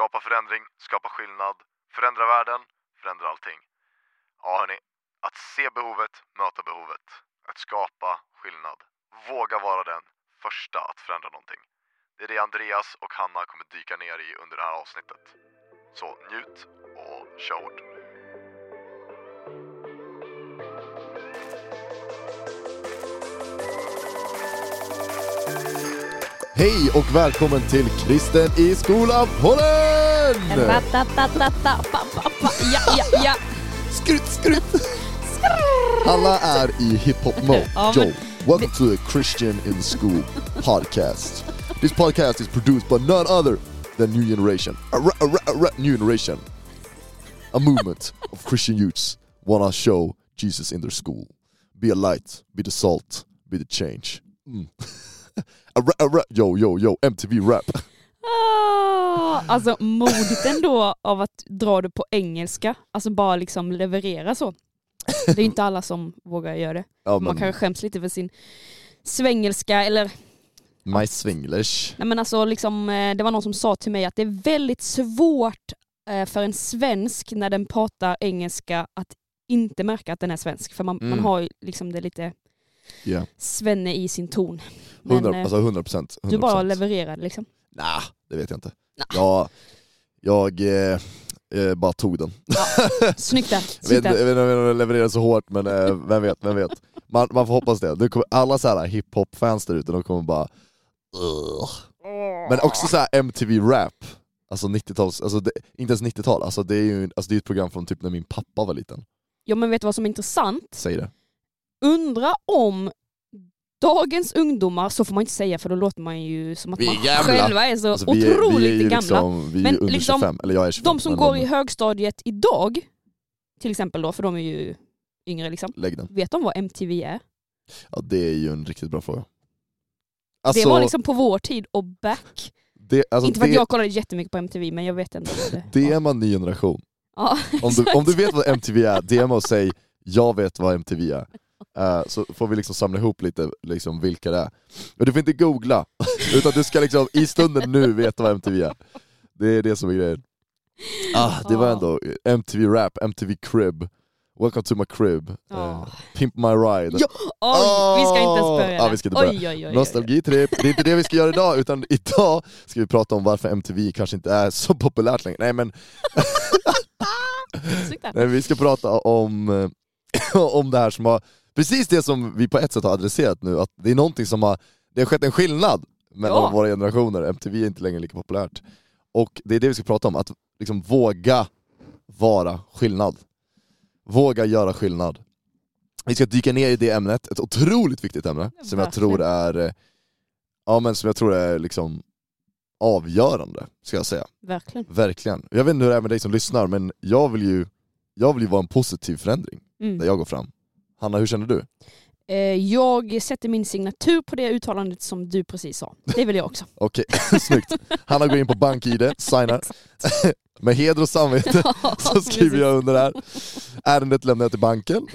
Skapa förändring, skapa skillnad, förändra världen, förändra allting. Ja hörni, att se behovet, möta behovet. Att skapa skillnad. Våga vara den första att förändra någonting. Det är det Andreas och Hanna kommer dyka ner i under det här avsnittet. Så njut och kör hårt. Hej och välkommen till Kristen i skolan-podden! Ja, ja, ja. Skrutt, skrutt! Alla är i hiphop-mode. Ja, men- welcome to the Christian in School podcast. This podcast is produced by none other than New Generation. A ra- a ra- new Generation. A movement of Christian youths wanna show Jesus in their school. Be a light, be the salt, be the change. Mm. yo, yo, yo, MTV rap. Ah, alltså modigt ändå av att dra det på engelska, alltså bara liksom leverera så. Det är inte alla som vågar göra det. Ja, Man men kanske skäms lite för sin svengelska eller, my swinglish. nej men alltså liksom, eh, det var någon som sa till mig att det är väldigt svårt eh, för en svensk när den pratar engelska att inte märka att den är svensk. För man, man Mm. har ju liksom det lite Yeah. svenne i sin ton. Men 100, eh, alltså 100 procent. du bara levererar liksom. Nah, det vet jag inte. Nah. Jag, jag eh, eh, bara tog den. Snyggt där. Jag vet, inte- jag där. vet inte om jag levererade så hårt men eh, vem vet, vem vet. Man, man får hoppas det. Nu kommer alla så här hiphop-fans där ute, de kommer bara Ugh. Men också så här MTV rap, alltså 90-tals, alltså det, inte ens 90-tal, alltså det är ju alltså det är ett program från typ när min pappa var liten. Ja men vet du vad som är intressant? Säg det. Undra om dagens ungdomar, så får man inte säga för då låter man ju som att Vi är man gamla. själva är så Alltså, vi, är, otroligt vi är ju gamla. liksom, vi är Men under liksom, 25, eller jag är 25. de som går i högstadiet idag, till exempel då, för de är ju yngre liksom. Vet de vad MTV är? Ja det är ju en riktigt bra fråga. Alltså, det var liksom på vår tid och back. det, alltså inte för det, att jag kollade jättemycket på MTV men jag vet ändå vad det är man ny generation. Ja, Om du, om du vet vad MTV är, DM och säg jag vet vad MTV är. Eh, så får vi liksom samla ihop lite liksom, vilka det är. Men du får inte googla, utan du ska liksom i stunden nu veta vad MTV är. Det är det som är grejen. Ah, det var Ja. ändå MTV Rap, MTV Crib, Welcome to my crib, eh, Pimp my ride. Ja, oj, vi ska inte ens börja vi ska inte börja. Oj, oj, oj, oj. Nostalgitripp, det är inte det vi ska göra idag, utan idag ska vi prata om varför MTV kanske inte är så populärt längre. Nej men. Nej, vi ska prata om, eh, om det här som har, precis det som vi på ett sätt har adresserat nu, att det är någonting som har, det har skett en skillnad mellan Ja. våra generationer, MTV är inte längre lika populärt. Och det är det vi ska prata om, att liksom våga vara skillnad. Våga göra skillnad. Vi ska dyka ner i det ämnet, ett otroligt viktigt ämne, som jag tror är, eh, ja men som jag tror är liksom avgörande, ska jag säga. Verkligen. Verkligen. Jag vet inte hur det är med dig som lyssnar, men jag vill ju, jag vill ju vara en positiv förändring Mm. där jag går fram. Hanna, hur känner du? Eh, Jag sätter min signatur på det uttalandet som du precis sa. Det vill jag också. Okej, snyggt. Hanna går in på BankID, signar. Med heder och samvete så skriver jag under här. Ärendet lämnar jag till banken.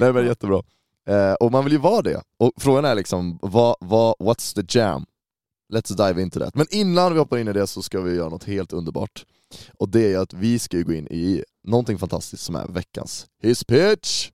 Nej men jättebra. Eh, och man vill ju vara det. Och frågan är liksom, vad, vad, what's the jam? Let's dive into that. Men innan vi hoppar in i det så ska vi göra något helt underbart. Och det är att vi ska ju gå in i någonting fantastiskt som är veckans His Pitch!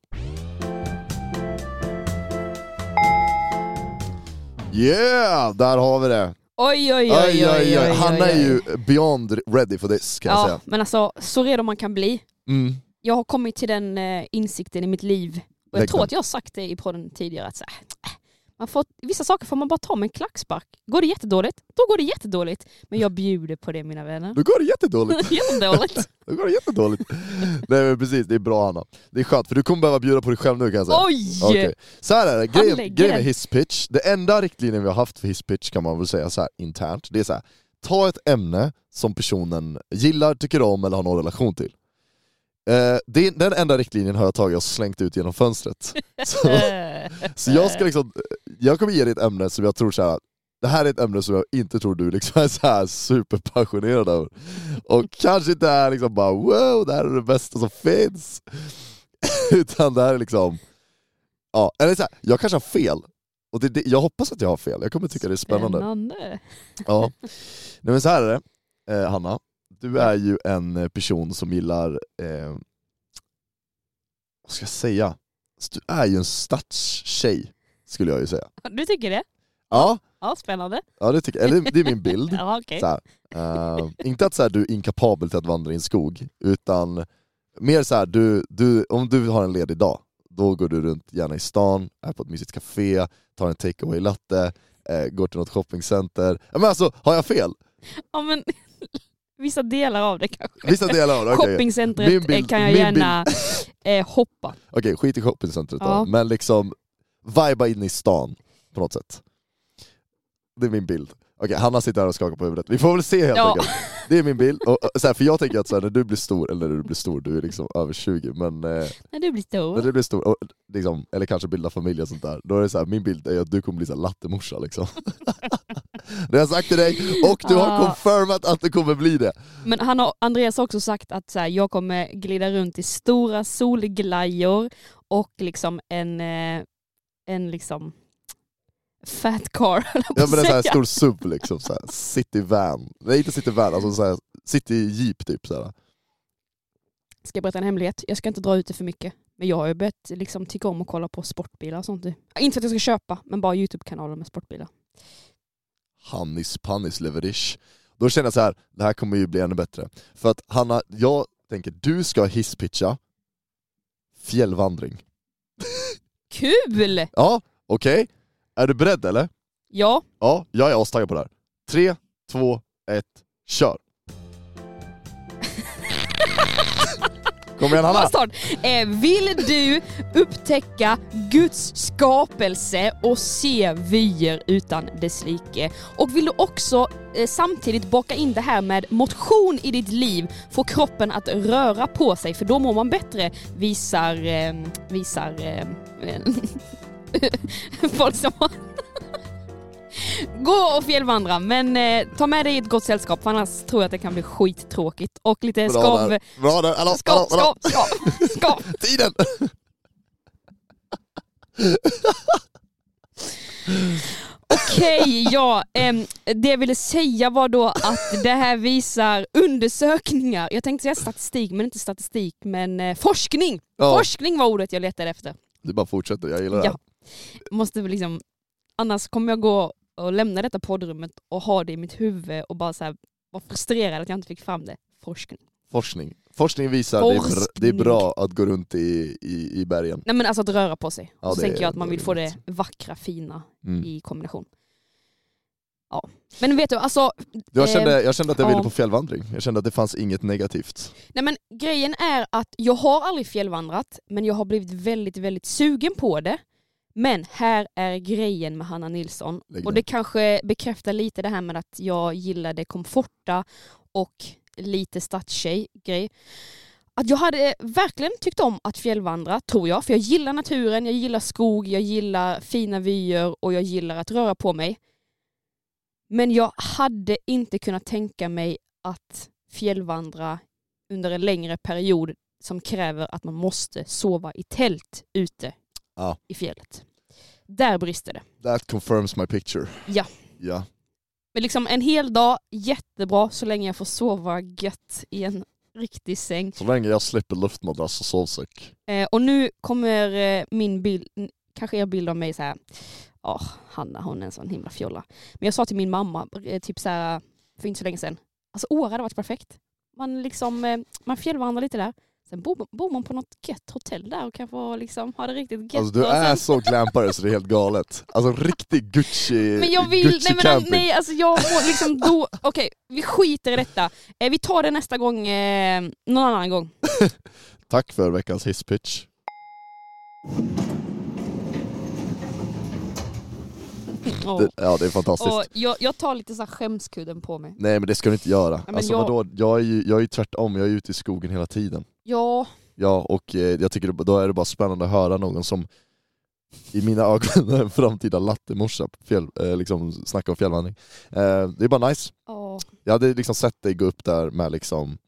Yeah! Där har vi det! Oj, oj, oj, oj, oj, oj, oj. är ju beyond ready for this kan jag Ja, säga. men alltså så redo man kan bli. Mm. Jag har kommit till den eh, insikten i mitt liv, och jag Lägg tror den. att jag har sagt det i podden tidigare, att så här, äh, man får, vissa saker får man bara ta med en klackspark. Går det jättedåligt, då går det jättedåligt. Men jag bjuder på det mina vänner. Då går det jättedåligt. Jättedåligt. Då går det jättedåligt. Nej men precis, det är bra Hanna. Det är skönt för du kommer behöva bjuda på dig själv nu kan jag säga. Oj! Okej. Så här är det, grejen, grejen med hisspitch, det enda riktlinjen vi har haft för hisspitch kan man väl säga så här internt, det är så här. ta ett ämne som personen gillar, tycker om eller har någon relation till. Eh, den enda riktlinjen har jag tagit och slängt ut genom fönstret. Så, så jag ska liksom, jag kommer ge dig ett ämne som jag tror så här. det här är ett ämne som jag inte tror du liksom är så här superpassionerad över. Och kanske inte är liksom bara wow, det här är det bästa som finns. Utan det här är liksom, ja, eller så här, jag kanske har fel. Och det, det, jag hoppas att jag har fel, jag kommer tycka det är spännande. Spännande. Ja. Nej, men så här är det, eh, Hanna. Du är ju en eh, person som gillar, eh, vad ska jag säga? Du är ju en stadstjej, skulle jag ju säga. Du tycker det? Ja, Ja, spännande. ja det, tycker, eller, det är min bild. Ja, okej. Så eh, inte att så här, du är inkapabel till att vandra i en skog, utan mer så här, du, du, om du har en ledig dag, då går du runt gärna i stan, är på ett mysigt café, tar en takeaway latte, eh, går till något shoppingcenter. Men alltså, har jag fel? Ja, men vissa delar av det kanske. Vissa delar av det, okej. Shoppingcentret Min bild- eh, kan jag min gärna eh, hoppa. Okej, skit i shoppingcentret Ja. då, men liksom viba in i stan på något sätt. Det är min bild. Okej, Hanna sitter här och skakar på huvudet. Vi får väl se helt Ja. enkelt. Det är min bild. Och, och, så här, för jag tänker att så här, när du blir stor, eller när du blir stor, du är liksom över 20, men eh, När du blir när stor. du blir stor, och, liksom, eller kanske bildar familj och sånt där, då är det så här, min bild är att du kommer bli så här lattemorsa liksom. det har jag sagt till dig, och du har Ah. confirmat att du kommer bli det. Men han har, Andreas har också sagt att så här, jag kommer glida runt i stora solglajjor och liksom en, eh, en liksom fat car Ja men en sån här stor sub liksom, så här, city van. Nej inte city van, alltså så här, city jeep typ. Så här. Ska jag berätta en hemlighet? Jag ska inte dra ut det för mycket. Men jag har ju börjat liksom, tycka om att kolla på sportbilar och sånt. Inte för att jag ska köpa, men bara Youtube-kanaler med sportbilar. Hannis Pannis Leverish. Då känner jag så här, det här kommer ju bli ännu bättre. För att Hanna, jag tänker du ska hisspitcha fjällvandring. Kul! Ja, okej? Är du beredd eller? Ja, Ja, jag är astaggad på det här. Tre, två, ett, kör! Kom igen Hanna! Start. Eh, vill du upptäcka Guds skapelse och se vyer utan dess like? Och vill du också eh, samtidigt baka in det här med motion i ditt liv, få kroppen att röra på sig, för då mår man bättre, visar, eh, visar eh, folk som har Gå och fjällvandra, men eh, ta med dig ett gott sällskap för annars tror jag att det kan bli skittråkigt. Och lite skav... bra där, hallå, Skav, hallå, hallå. skav, skav, skav. Tiden! Okej, ja. ehm, det jag ville säga var då att det här visar undersökningar. Jag tänkte säga statistik, men inte statistik, men eh, forskning. Ja, Forskning var ordet jag letade efter. du bara fortsätter, jag gillar det här. Ja. Måste liksom, annars kommer jag gå och lämna detta poddrummet och ha det i mitt huvud och bara så här, vara frustrerad att jag inte fick fram det. Forskning. Forskning. Forskning visar att det är, bra att gå runt i, i, i bergen. Nej men alltså att röra på sig. Ja, så tänker jag att man vill få det vackra, fina Mm. i kombination. Ja. Men vet du, alltså Jag, Eh, kände, jag kände att jag ville ja. på fjällvandring, jag kände att det fanns inget negativt. Nej men grejen är att jag har aldrig fjällvandrat, men jag har blivit väldigt, väldigt sugen på det. Men här är grejen med Hanna Nilsson. Och det kanske bekräftar lite det här med att jag gillar det komforta och lite stadstjej-grej. Att jag hade verkligen tyckt om att fjällvandra, tror jag. För jag gillar naturen, jag gillar skog, jag gillar fina vyer och jag gillar att röra på mig. Men jag hade inte kunnat tänka mig att fjällvandra under en längre period som kräver att man måste sova i tält ute Ja. i fjället. Där brister det. That confirms my picture. Ja. Ja. Men liksom en hel dag, jättebra så länge jag får sova gött i en riktig säng. Så länge jag slipper luftmadrass och sovsäck. Eh, och nu kommer eh, min bild, kanske er bild av mig så här. ja Hanna hon är en sån himla fjolla. Men jag sa till min mamma, eh, typ så här, för inte så länge sedan, alltså Åre hade varit perfekt. Man liksom, eh, man fjällvandrar lite där. Sen bor, bor man på något gött hotell där och kan få liksom ha det riktigt gött. Alltså du är sen, så glampare så det är helt galet. Alltså riktig Gucci, men jag vill, Gucci nej men camping. nej alltså jag mår liksom då, okej vi skiter i detta. Eh, vi tar det nästa gång, eh, någon annan gång. Tack för veckans hisspitch. Det, ja det är fantastiskt. Och jag, jag tar lite så här skämskudden på mig. Nej men det ska du inte göra. men alltså, jag- vadå? Jag, är ju, jag är ju tvärtom, jag är ute i skogen hela tiden. Ja, Ja, och eh, jag tycker då är det bara spännande att höra någon som i mina ögon är en framtida lattemorsa fjäll, eh, liksom snacka om fjällvandring. Eh, det är bara nice. åh, Jag hade liksom sett dig gå upp där med liksom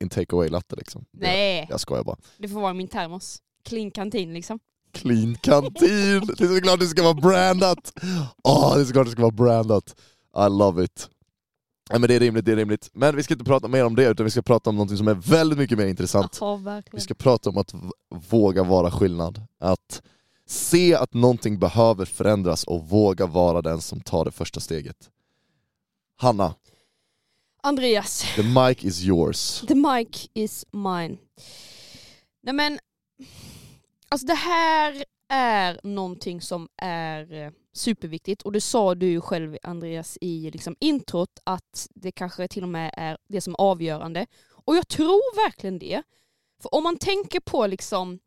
en take away latte liksom. Nej. Jag skojar bara. Det får vara min termos. Clean kantin liksom. Clean kantin! Det är såklart det ska vara brandat! Åh, det är såklart det ska vara brandat! I love it! Nej men det är rimligt, det är rimligt. Men vi ska inte prata mer om det, utan vi ska prata om något som är väldigt mycket mer intressant. Ja, Vi ska prata om att våga vara skillnad. Att se att någonting behöver förändras och våga vara den som tar det första steget. Hanna, Andreas, the mic is yours. the mic is mine. Nej men, alltså det här är någonting som är eh, superviktigt och det sa du ju själv Andreas i liksom introt att det kanske till och med är det som är avgörande. Och jag tror verkligen det. För om man tänker på liksom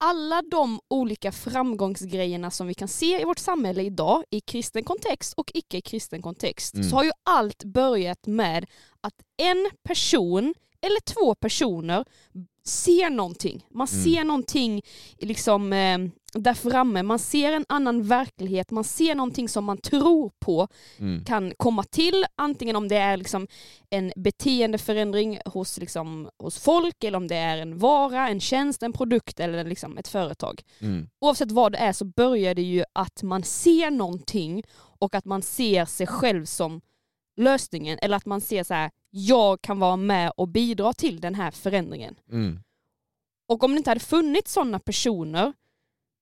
alla de olika framgångsgrejerna som vi kan se i vårt samhälle idag i kristen kontext och icke kristen kontext Mm. så har ju allt börjat med att en person eller två personer ser någonting. Man Mm. ser någonting liksom, eh, där framme, man ser en annan verklighet, man ser någonting som man tror på Mm. kan komma till, antingen om det är liksom en beteendeförändring hos, liksom, hos folk, eller om det är en vara, en tjänst, en produkt eller liksom ett företag. Mm. Oavsett vad det är så börjar det ju att man ser någonting och att man ser sig själv som lösningen, eller att man ser så här, jag kan vara med och bidra till den här förändringen. Mm. Och om det inte hade funnits sådana personer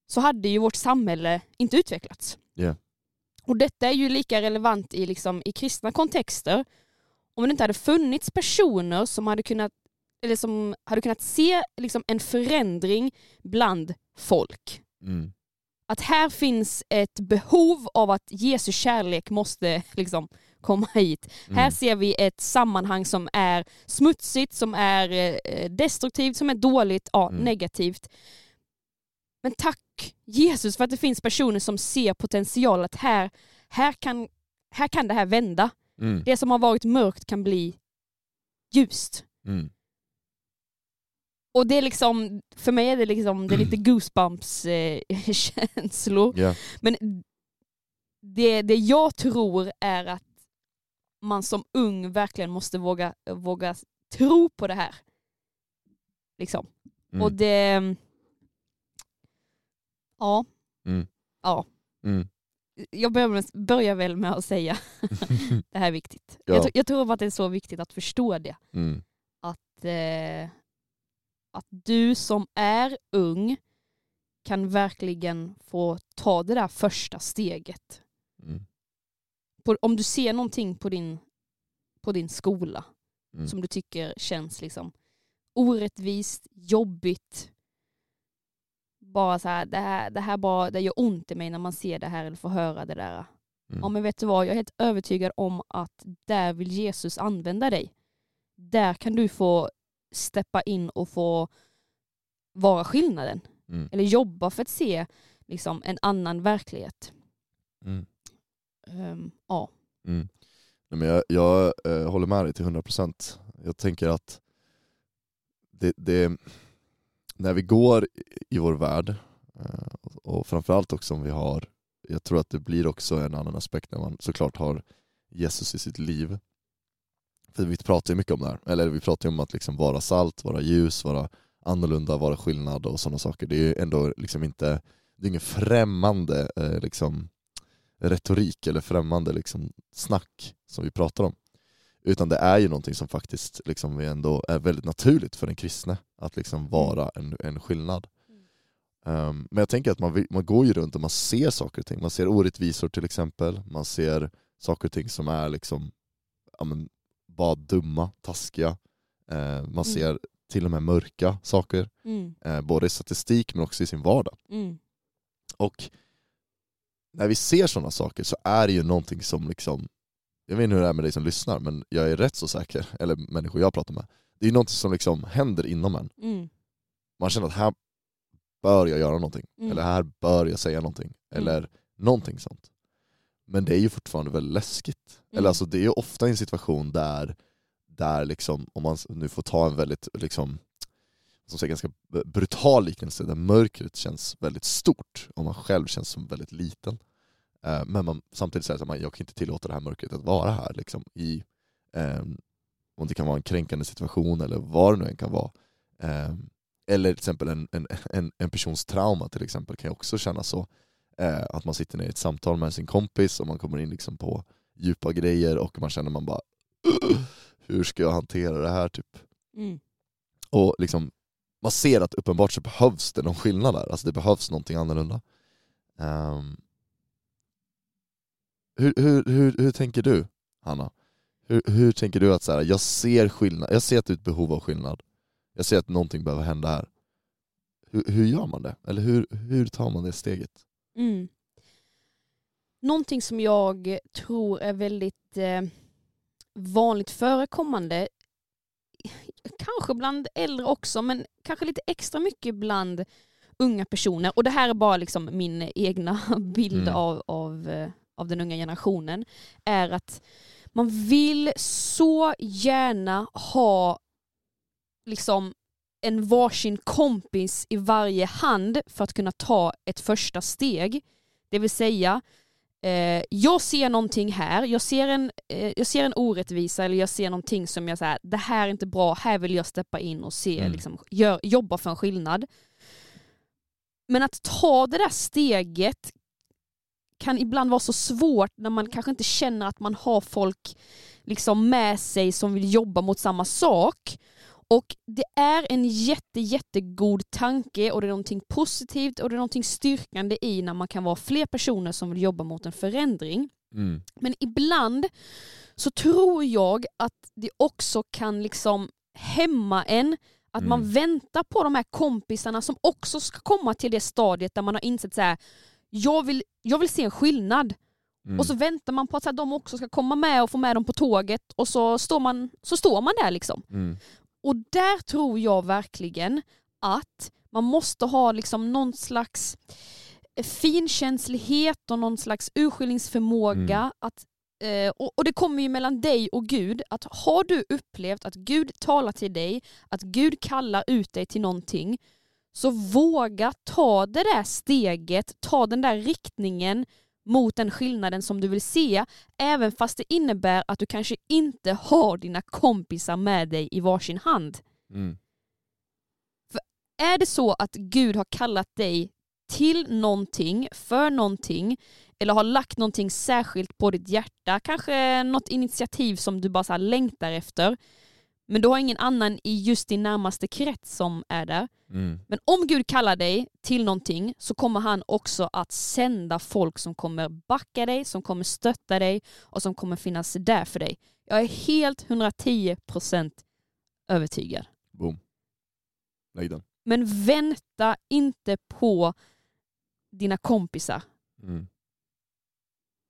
så hade ju vårt samhälle inte utvecklats. Yeah. Och detta är ju lika relevant i, liksom, i kristna kontexter. Om det inte hade funnits personer som hade kunnat, eller som hade kunnat se liksom, en förändring bland folk. Mm. Att här finns ett behov av att Jesu kärlek måste liksom, komma hit. Mm. Här ser vi ett sammanhang som är smutsigt, som är eh, destruktivt, som är dåligt, ja, Mm. negativt. Men tack Jesus för att det finns personer som ser potential att här, här, kan, här kan det här vända. Mm. Det som har varit mörkt kan bli ljust. Mm. Och det är liksom, för mig är det liksom, det är lite goosebumps-känslor. Yeah. Men det, det jag tror är att man som ung verkligen måste våga, våga tro på det här. Liksom. Mm. Och det... Ja. Mm. Ja. Mm. Jag börjar, väl med att säga det här är viktigt. Ja. Jag, jag tror att det är så viktigt att förstå det. Mm. Att, eh, att du som är ung kan verkligen få ta det där första steget. På, om du ser någonting på din, på din skola Mm. som du tycker känns liksom orättvist, jobbigt. Bara så här, det här, det här bara, det gör ont i mig när man ser det här eller får höra det där. Mm. Ja men vet du vad, jag är helt övertygad om att där vill Jesus använda dig. Där kan du få steppa in och få vara skillnaden. Mm. Eller jobba för att se liksom, en annan verklighet. Mm um, ja. Mm. Nej, men jag jag eh, håller med dig till 100%. Jag tänker att det, det, när vi går i- i vår värld, eh, och framförallt också om vi har, jag tror att det blir också en annan aspekt när man såklart har Jesus i sitt liv. För vi pratar ju mycket om det här, eller vi pratar ju om att liksom vara salt, vara ljus, vara annorlunda, vara skillnad och sådana saker. Det är ju ändå liksom inte, det är ingen främmande eh, liksom, retorik eller främmande liksom, snack som vi pratar om. Utan det är ju någonting som faktiskt liksom, ändå är väldigt naturligt för en kristne, att liksom vara en, en skillnad. Um, men jag tänker att man, vill- man går ju runt och man ser saker och ting. Man ser orättvisor till exempel, man ser saker och ting som är liksom, ja, men, bara dumma, taskiga. Eh, man ser till och med mörka saker, Mm, eh, både i statistik men också i sin vardag. mm, Och när vi ser sådana saker så är det ju någonting som liksom, jag vet inte hur det är med dig som lyssnar, men jag är rätt så säker, eller människor jag pratar med, det är ju någonting som liksom händer inom en. mm, Man känner att här bör jag göra någonting, Mm. eller här bör jag säga någonting, eller någonting sånt. Men det är ju fortfarande väldigt läskigt. Mm. Eller alltså det är ju ofta en situation där, där liksom, om man nu får ta en väldigt liksom, som säger ganska brutal liknelse, där mörkret känns väldigt stort och man själv känns som väldigt liten. Eh, Men man samtidigt säger att man, jag kan inte tillåta det här mörkret att vara här. Liksom, i, eh, om det kan vara en kränkande situation eller vad det nu än kan vara. Eh, eller till exempel en, en, en, en persons trauma till exempel kan ju också kännas så. Eh, att man sitter ner i ett samtal med sin kompis och man kommer in liksom på djupa grejer och man känner man bara hur ska jag hantera det här typ? Mm. Och liksom, man ser att uppenbart så behövs det någon skillnad där, alltså det behövs någonting annorlunda. Um, hur, hur, hur, hur tänker du, Hanna? Hur, hur tänker du att så här, jag ser skillnad, jag ser att det är ett behov av skillnad, jag ser att någonting behöver hända här. Hur, hur gör man det? Eller hur, hur tar man det steget? Mm. Någonting som jag tror är väldigt eh, vanligt förekommande, kanske bland äldre också, men kanske lite extra mycket bland unga personer. Och det här är bara liksom min egna bild Mm. av, av, eh, av den unga generationen, är att man vill så gärna ha liksom en varsin kompis i varje hand för att kunna ta ett första steg. Det vill säga, eh, jag ser någonting här, jag ser, en, eh, jag ser en orättvisa eller jag ser någonting som jag säger, det här är inte bra, här vill jag steppa in och se, Mm. liksom, gör, jobba för en skillnad. Men att ta det där steget kan ibland vara så svårt när man kanske inte känner att man har folk liksom med sig som vill jobba mot samma sak. Och det är en jätte, jättegod tanke och det är någonting positivt och det är någonting styrkande i när man kan vara fler personer som vill jobba mot en förändring. Mm. Men ibland så tror jag att det också kan liksom hämma en att man Mm. väntar på de här kompisarna som också ska komma till det stadiet där man har insett så här, jag vill, jag vill se en skillnad. Mm. Och så väntar man på att så här, de också ska komma med och få med dem på tåget och så står man, så står man där liksom. Mm. Och där tror jag verkligen att man måste ha liksom någon slags finkänslighet och någon slags urskiljningsförmåga. Mm. Att, eh, och, och det kommer ju mellan dig och Gud. Att har du upplevt att Gud talar till dig, att Gud kallar ut dig till någonting, så våga ta det där steget, ta den där riktningen mot den skillnaden som du vill se, även fast det innebär att du kanske inte har dina kompisar med dig i varsin hand. Mm. Är det så att Gud har kallat dig till någonting, för någonting, eller har lagt någonting särskilt på ditt hjärta, kanske något initiativ som du bara så längtar efter, men du har ingen annan i just din närmaste krets som är där. Mm. Men om Gud kallar dig till någonting så kommer han också att sända folk som kommer backa dig, som kommer stötta dig och som kommer finnas där för dig. Jag är helt 110% övertygad. Boom. Lägg den. Men vänta inte på dina kompisar. Mm.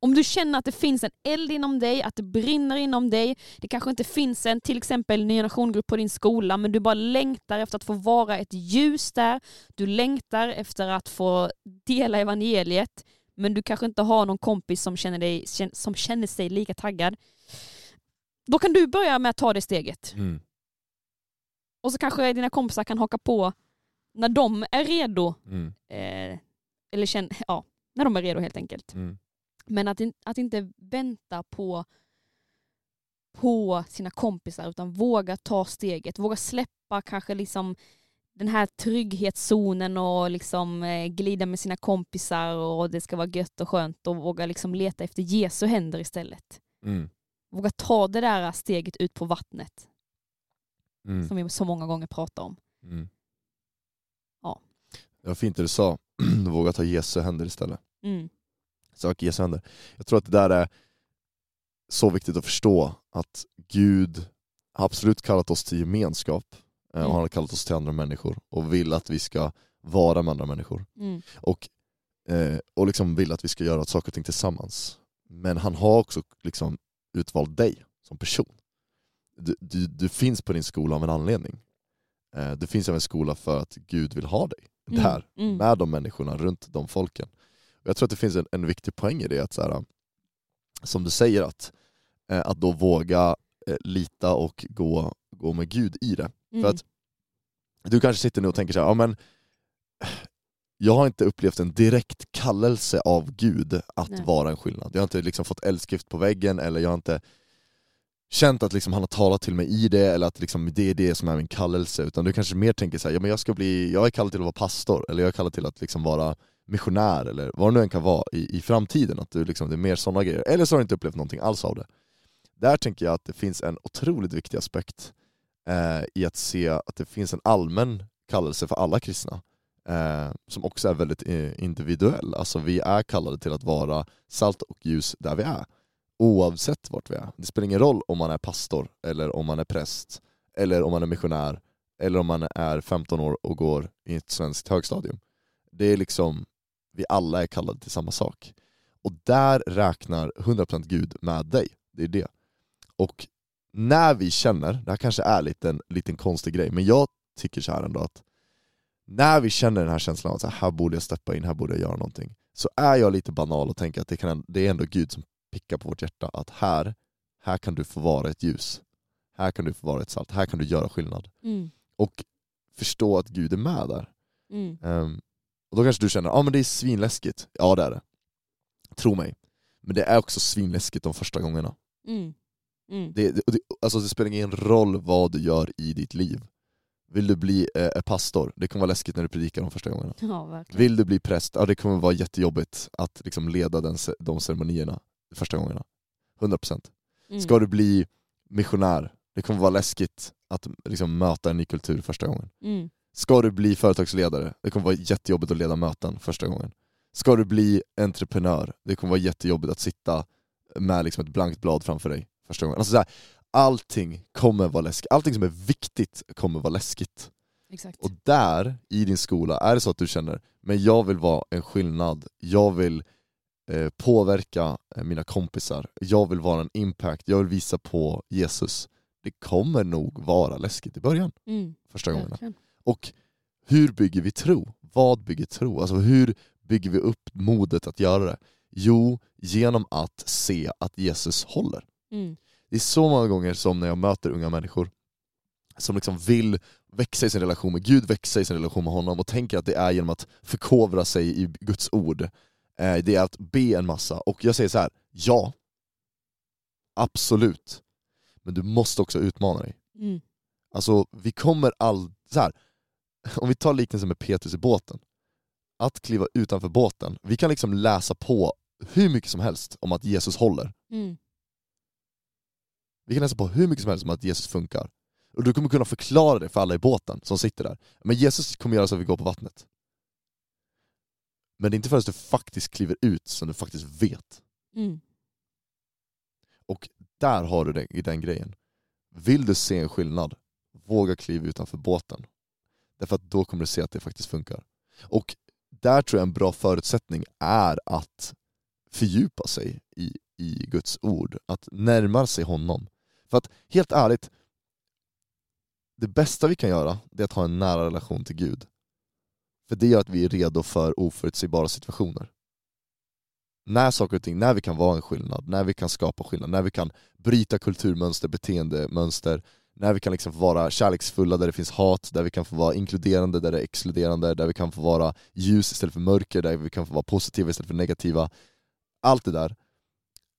Om du känner att det finns en eld inom dig, att det brinner inom dig, det kanske inte finns en till exempel ny generationgrupp på din skola, men du bara längtar efter att få vara ett ljus där, du längtar efter att få dela evangeliet, men du kanske inte har någon kompis som känner, dig, som känner sig lika taggad. Då kan du börja med att ta det steget. Mm. Och så kanske dina kompisar kan haka på när de är redo. Mm. Eh, eller känn, ja, när de är redo helt enkelt. Mm. Men att, in, att inte vänta på, på sina kompisar utan våga ta steget. Våga släppa kanske liksom den här trygghetszonen och liksom eh, glida med sina kompisar och det ska vara gött och skönt och våga liksom leta efter Jesu händer istället. Mm. Våga ta det där steget ut på vattnet Mm. som vi så många gånger pratar om. Mm. Ja. Det var fint det du sa, våga ta Jesu händer istället. Mm. Sök Jesu händer. Jag tror att det där är så viktigt att förstå att Gud har absolut kallat oss till gemenskap eh, Mm. och han har kallat oss till andra människor och vill att vi ska vara med andra människor Mm. och, eh, och liksom vill att vi ska göra saker och ting tillsammans. Men han har också liksom utvalt dig som person. Du, du, du finns på din skola av en anledning. Eh, du finns av en skola för att Gud vill ha dig Mm. där Mm. med de människorna, runt de folken. Jag tror att det finns en, en viktig poäng i det, att så här, som du säger, att, eh, att då våga eh, lita och gå, gå med Gud i det. Mm. För att du kanske sitter nu och tänker så här, ja men jag har inte upplevt en direkt kallelse av Gud att Nej. vara en skillnad. Jag har inte liksom fått eldskrift på väggen eller jag har inte känt att liksom han har talat till mig i det, eller att liksom det är det som är min kallelse, utan du kanske mer tänker så här, ja men jag ska bli, jag är kallad till att vara pastor, eller jag är kallad till att liksom vara missionär, eller vad det nu än kan vara i, i framtiden, att du liksom, det är mer sådana grejer. Eller så har du inte upplevt någonting alls av det. Där tänker jag att det finns en otroligt viktig aspekt eh, i att se att det finns en allmän kallelse för alla kristna, eh, som också är väldigt eh, individuell. Alltså vi är kallade till att vara salt och ljus där vi är oavsett vart vi är. Det spelar ingen roll om man är pastor, eller om man är präst, eller om man är missionär, eller om man är 15 år och går i ett svenskt högstadium. Det är liksom, vi alla är kallade till samma sak. Och där räknar 100% Gud med dig. Det är det. Och när vi känner, det här kanske är lite en liten konstig grej, men jag tycker så här ändå att när vi känner den här känslan av att här borde jag steppa in, här borde jag göra någonting, så är jag lite banal och tänker att det, kan, det är ändå Gud som pickar på vårt hjärta att här, här kan du få vara ett ljus. Här kan du få vara ett salt, här kan du göra skillnad. Mm. Och förstå att Gud är med där. Mm. Ehm, och då kanske du känner, ja ah, men det är svinläskigt. Ja det är det. Tro mig. Men det är också svinläskigt de första gångerna. Mm. Mm. Det, det, det, alltså det spelar ingen roll vad du gör i ditt liv. Vill du bli eh, pastor, det kommer vara läskigt när du predikar de första gångerna. Ja. Vill du bli präst, ja det kommer vara jättejobbigt att liksom leda den, de ceremonierna de första gångerna. 100%. Mm. Ska du bli missionär, det kommer vara läskigt att liksom, möta en ny kultur första gången. Mm. Ska du bli företagsledare, det kommer vara jättejobbigt att leda möten första gången. Ska du bli entreprenör, det kommer vara jättejobbigt att sitta med liksom ett blankt blad framför dig första gången. Alltså, så här, allting kommer vara läskigt, allting som är viktigt kommer vara läskigt. Exakt. Och där, i din skola, är det så att du känner men jag vill vara en skillnad, jag vill eh, påverka eh, mina kompisar, jag vill vara en impact, jag vill visa på Jesus. Det kommer nog vara läskigt i början, Mm. första gångerna. Verkligen. Och hur bygger vi tro? Vad bygger tro? Alltså hur bygger vi upp modet att göra det? Jo, genom att se att Jesus håller. Mm. Det är så många gånger som när jag möter unga människor som liksom vill växa i sin relation med Gud, växa i sin relation med honom och tänker att det är genom att förkovra sig i Guds ord. Eh, Det är att be en massa. Och jag säger så här: ja, absolut. Men du måste också utmana dig. Mm. Alltså vi kommer. Så här, om vi tar liknelsen med Petrus i båten. Att kliva utanför båten, vi kan liksom läsa på hur mycket som helst om att Jesus håller. Mm. Vi kan läsa på hur mycket som helst om att Jesus funkar. Och du kommer kunna förklara det för alla i båten som sitter där. Men Jesus kommer göra så att vi går på vattnet. Men det är inte förrän du faktiskt kliver ut som du faktiskt vet. Mm. Och där har du den, i den grejen. Vill du se en skillnad, våga kliva utanför båten. Därför att då kommer du se att det faktiskt funkar. Och där tror jag en bra förutsättning är att fördjupa sig i, i Guds ord, att närma sig honom. För att helt ärligt, det bästa vi kan göra det är att ha en nära relation till Gud. För det gör att vi är redo för oförutsägbara situationer. När saker och ting, när vi kan vara en skillnad, när vi kan skapa skillnad, när vi kan bryta kulturmönster, beteendemönster, när vi kan liksom få vara kärleksfulla där det finns hat, där vi kan få vara inkluderande där det är exkluderande, där vi kan få vara ljus istället för mörker, där vi kan få vara positiva istället för negativa. Allt det där,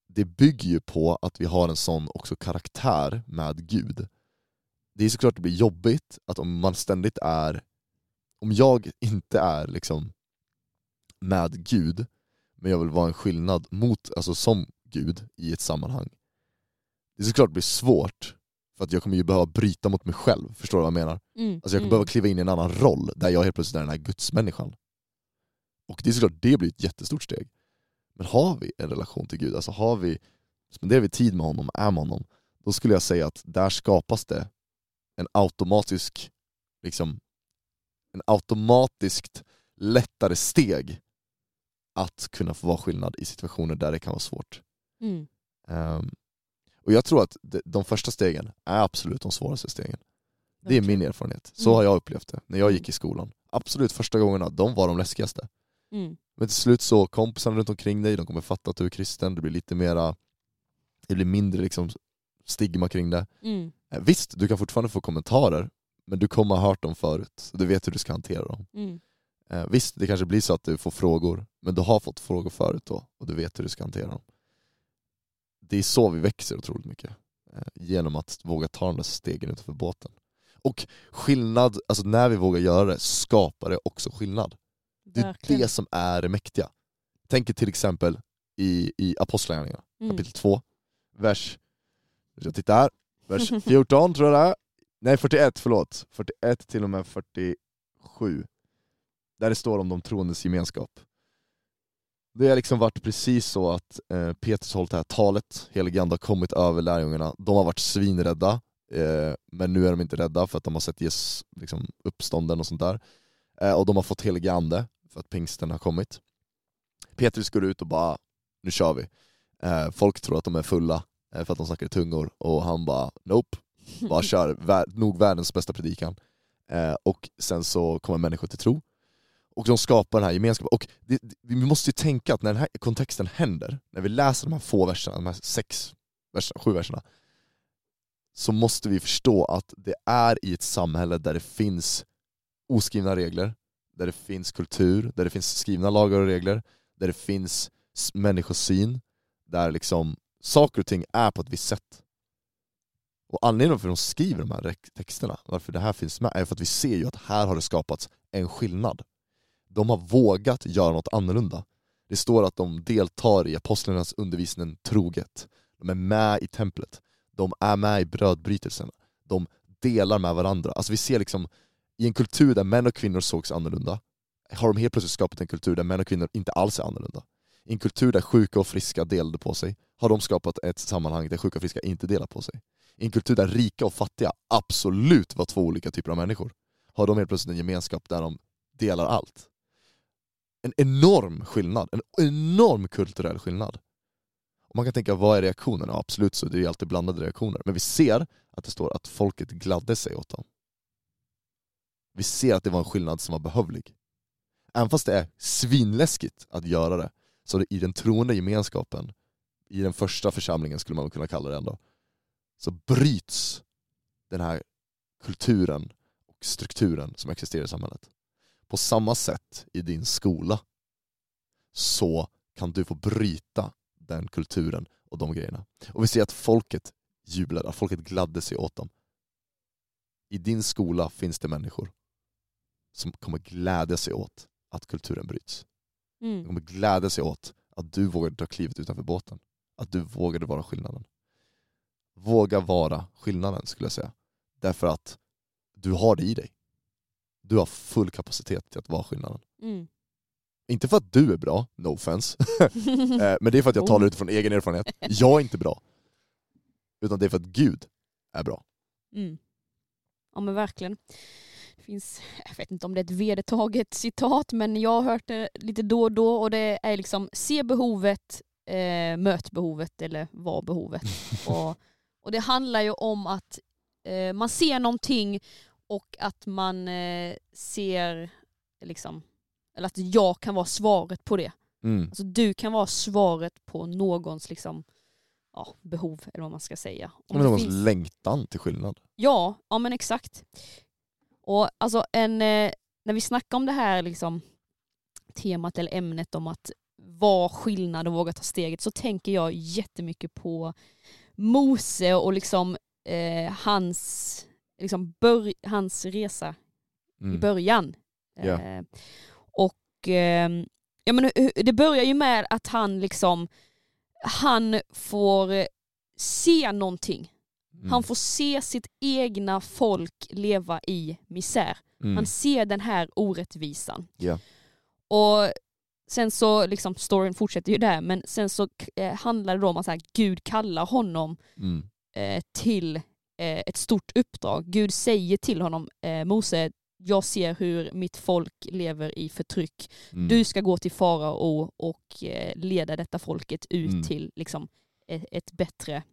det bygger ju på att vi har en sån också karaktär med Gud. Det är såklart det blir jobbigt att om man ständigt är, om jag inte är liksom med Gud, men jag vill vara en skillnad mot, alltså som Gud i ett sammanhang. Det är såklart det blir svårt, för att jag kommer ju behöva bryta mot mig själv, förstår du vad jag menar? Mm. Alltså jag kommer mm. behöva kliva in i en annan roll, där jag helt plötsligt är den här gudsmänniskan. Och det är såklart, det blir ett jättestort steg. Men har vi en relation till Gud, alltså har vi, spenderar vi tid med honom, är med honom, då skulle jag säga att där skapas det en automatisk, liksom, en automatiskt lättare steg att kunna få vara skillnad i situationer där det kan vara svårt. Mm. Ehm, och jag tror att de, första stegen är absolut de svåraste stegen. Det är min erfarenhet. Så Mm. har jag upplevt det när jag Mm. gick i skolan. Absolut första gångerna, de var de läskigaste. Mm. Men till slut så, kompisarna runt omkring dig, de kommer fatta att du är kristen, det blir lite mera, det blir mindre liksom stigma kring det. Mm. Eh, Visst, du kan fortfarande få kommentarer, men du kommer ha hört dem förut, du vet hur du ska hantera dem. Mm. Eh, visst, det kanske blir så att du får frågor, men du har fått frågor förut då, och du vet hur du ska hantera dem. Det är så vi växer otroligt mycket. eh, genom att våga ta de där stegen utanför båten. Och skillnad, alltså när vi vågar göra det skapar det också skillnad. Det är Verkligen. det som är det mäktiga. Tänk till exempel i, i Apostlagärningarna Mm. kapitel 2, vers, jag tittar här, vers 14 tror jag det är. Nej 41, förlåt. 41 till och med 47. Där det står om de troendes gemenskap. Det har liksom varit precis så att eh, Petrus hållit det här talet, helige ande har kommit över lärjungarna, de har varit svinrädda, eh, men nu är de inte rädda för att de har sett Jesus liksom, uppstånden och sånt där. Eh, och de har fått helige ande för att pingsten har kommit. Petrus går ut och bara, nu kör vi. Eh, folk tror att de är fulla eh, för att de snackar i tungor och han bara nope, bara kör, Vär, nog världens bästa predikan. Eh, och sen så kommer människor till tro. Och de skapar den här gemenskapen. Och det, det, vi måste ju tänka att när den här kontexten händer, när vi läser de här få verserna, de här sex verserna, sju verserna, så måste vi förstå att det är i ett samhälle där det finns oskrivna regler, där det finns kultur, där det finns skrivna lagar och regler, där det finns människosyn, där liksom saker och ting är på ett visst sätt. Och anledningen till att de skriver de här texterna, varför det här finns med, är för att vi ser ju att här har det skapats en skillnad. De har vågat göra något annorlunda. Det står att de deltar i apostlarnas undervisning troget. De är med i templet. De är med i brödbrytelsen. De delar med varandra. Alltså vi ser liksom, i en kultur där män och kvinnor sågs annorlunda, har de helt plötsligt skapat en kultur där män och kvinnor inte alls är annorlunda. I en kultur där sjuka och friska delade på sig, har de skapat ett sammanhang där sjuka och friska inte delar på sig. I en kultur där rika och fattiga absolut var två olika typer av människor, har de helt plötsligt en gemenskap där de delar allt. En enorm skillnad, en enorm kulturell skillnad. Och man kan tänka, vad är reaktionen? Ja, absolut så det är ju alltid blandade reaktioner. Men vi ser att det står att folket gladde sig åt dem. Vi ser att det var en skillnad som var behövlig. Även fast det är svinläskigt att göra det, så det i den troende gemenskapen, i den första församlingen skulle man kunna kalla det ändå, så bryts den här kulturen och strukturen som existerar i samhället. På samma sätt i din skola så kan du få bryta den kulturen och de grejerna. Och vi ser att folket jublade, att folket gladde sig åt dem. I din skola finns det människor som kommer glädja sig åt att kulturen bryts. De Mm. kommer glädja sig åt att du vågade ta klivet utanför båten. Att du vågade vara skillnaden. Våga vara skillnaden skulle jag säga. Därför att du har det i dig. Du har full kapacitet till att vara skillnaden. Mm. Inte för att du är bra, no offense, Eh, men det är för att jag Oh. talar utifrån egen erfarenhet. Jag är inte bra. Utan det är för att Gud är bra. Mm. Ja men verkligen. Det finns, jag vet inte om det är ett vedertaget citat, men jag har hört det lite då och då och det är liksom se behovet, eh, möt behovet eller var behovet. och, och det handlar ju om att eh, man ser någonting och att man eh, ser, liksom, eller att jag kan vara svaret på det. Mm. Alltså du kan vara svaret på någons liksom, ja, behov, eller vad man ska säga. Om Men någons finns- längtan till skillnad. Ja, ja men exakt. Och alltså en, eh, när vi snackar om det här liksom, temat eller ämnet om att vara skillnad och våga ta steget så tänker jag jättemycket på Mose och liksom eh, hans, liksom bör, hans resa i Mm. början. Ja. Eh, och eh, ja, men, det börjar ju med att han liksom han får se någonting. Mm. Han får se sitt egna folk leva i misär. Mm. Han ser den här orättvisan. Ja. Och sen så, liksom storyn fortsätter ju där, men sen så eh, handlar det då om att så här, Gud kallar honom Mm. eh, till ett stort uppdrag. Gud säger till honom, eh, Mose, jag ser hur mitt folk lever i förtryck. Mm. Du ska gå till farao och eh, leda detta folket ut Mm. till liksom, ett, bättre,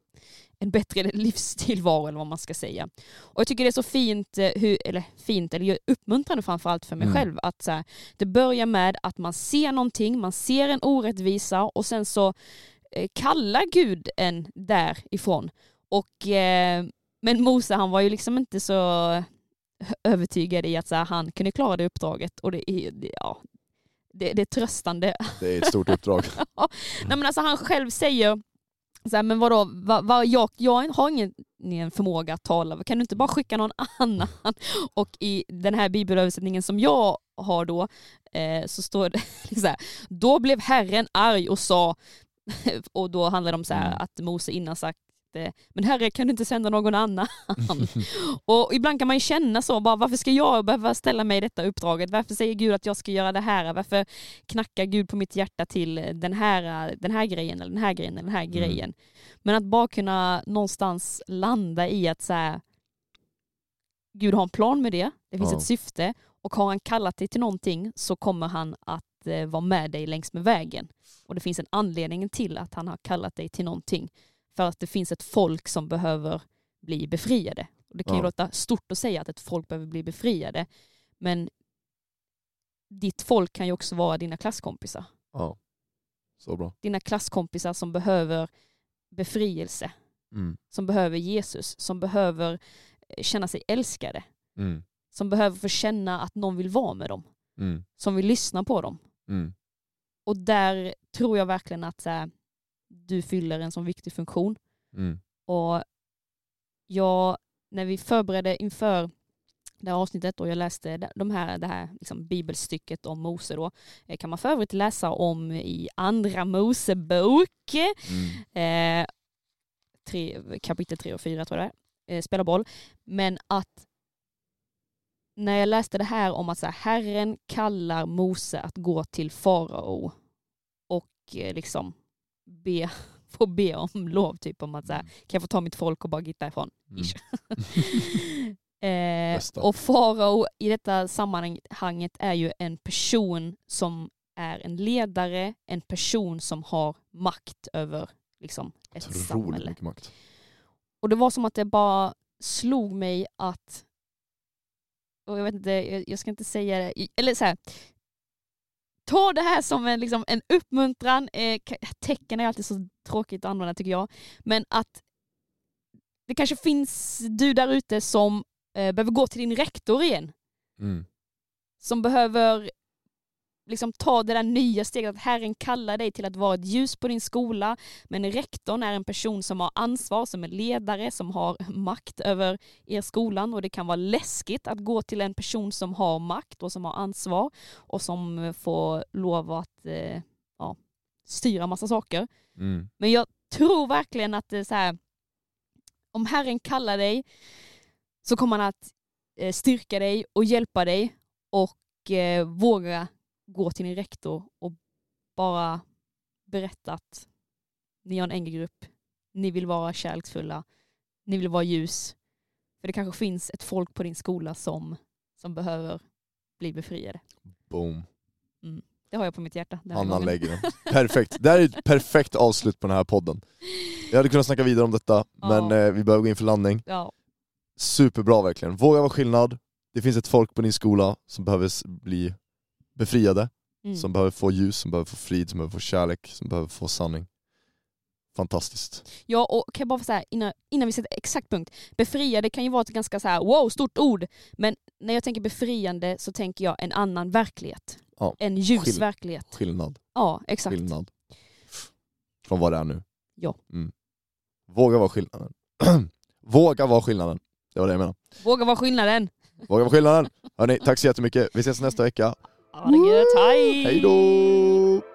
en bättre livstillvaro eller vad man ska säga. Och jag tycker det är så fint, eh, hur, eller fint, eller uppmuntrande framförallt för mig Mm. själv, att så här, det börjar med att man ser någonting, man ser en orättvisa och sen så eh, kallar Gud en därifrån. Och, eh, men Mose han var ju liksom inte så övertygad i att här, han kunde klara det uppdraget. Och det är, det- ja, det, det är tröstande Det är ett stort uppdrag. Nej, men alltså han själv säger Så här, men vadå, va, va, jag, jag har ingen, ingen förmåga att tala, kan du inte bara skicka någon annan? Och i den här bibelöversättningen som jag har då, eh, så står det så här, då blev Herren arg och sa, och då handlar det om så här, Mm. att Mose innan sagt eh, men herre kan du inte sända någon annan? och ibland kan man ju känna så, bara, varför ska jag behöva ställa mig i detta uppdraget? Varför säger Gud att jag ska göra det här? Varför knackar Gud på mitt hjärta till den här, den här grejen eller den här grejen eller den här Mm. grejen? Men att bara kunna någonstans landa i att så här, Gud har en plan med det, det finns Ja. ett syfte och har han kallat dig till någonting så kommer han att eh, vara med dig längs med vägen. Och det finns en anledning till att han har kallat dig till någonting. För att det finns ett folk som behöver bli befriade. Och det kan ju Ja. låta stort att säga att ett folk behöver bli befriade. Men ditt folk kan ju också vara dina klasskompisar. Ja. Så bra. Dina klasskompisar som behöver befrielse. Mm. Som behöver Jesus. Som behöver eh, känna sig älskade. Mm. Som behöver få känna att någon vill vara med dem. Mm. Som vill lyssna på dem. Mm. Och där tror jag verkligen att här, du fyller en sån viktig funktion. Mm. Och jag, när vi förberedde inför det här avsnittet och jag läste de- här, det här liksom bibelstycket om Mose då, eh, kan man för övrigt läsa om i andra Mosebok, Mm. eh, tre, kapitel 3 och 4 tror jag det är, eh, spelar boll. Men att när jag läste det här om att så här, Herren kallar Mose att gå till farao och eh, liksom be, få be om lov, typ om att så här, kan jag få ta mitt folk och bara gitta ifrån? Mm. Eh, och farao i detta sammanhanget är ju en person som är en ledare, en person som har makt över liksom, ett Otroligt samhälle. mycket makt. Och det var som att det bara slog mig att, och jag vet inte, jag, jag ska inte säga det, eller så här, ta det här som en, liksom, en uppmuntran, eh, tecken är alltid så tråkigt att använda tycker jag, men att det kanske finns du där ute som eh, behöver gå till din rektor igen, Mm. som behöver liksom ta det där nya steget att Herren kallar dig till att vara ett ljus på din skola. Men rektorn är en person som har ansvar, som är ledare, som har makt över er skolan och det kan vara läskigt att gå till en person som har makt och som har ansvar och som får lov att eh, ja, styra massa saker. Mm. Men jag tror verkligen att det är så här, om Herren kallar dig så kommer han att eh, styrka dig och hjälpa dig och eh, våga gå till din rektor och bara berätta att ni har en NG-grupp, ni vill vara kärleksfulla, ni vill vara ljus. För det kanske finns ett folk på din skola som, som behöver bli befriade. Boom. Det har jag på mitt hjärta. gången. lägger den. Perfekt. Det här är ett perfekt avslut på den här podden. Jag hade kunnat snacka vidare om detta, Ja. men eh, vi behöver gå in för landning. Ja, Superbra verkligen. Våga vara skillnad. Det finns ett folk på din skola som behöver bli befriade, mm. som behöver få ljus, som behöver få frid, som behöver få kärlek, som behöver få sanning. Fantastiskt. Ja, och kan jag bara säga innan, innan vi sätter exakt punkt. Befriade kan ju vara ett ganska så här, wow, stort ord. Men när jag tänker befriande så tänker jag en annan verklighet. Ja, En ljus skill- verklighet. Skillnad. Ja, exakt. Skillnad. Från vad det är nu. Ja. Mm. Våga vara skillnaden. Våga vara skillnaden. Det var det jag menade. Våga vara skillnaden. Våga vara skillnaden. Hörni, tack så jättemycket. Vi ses nästa vecka. Ha det gött, hej! Hej då!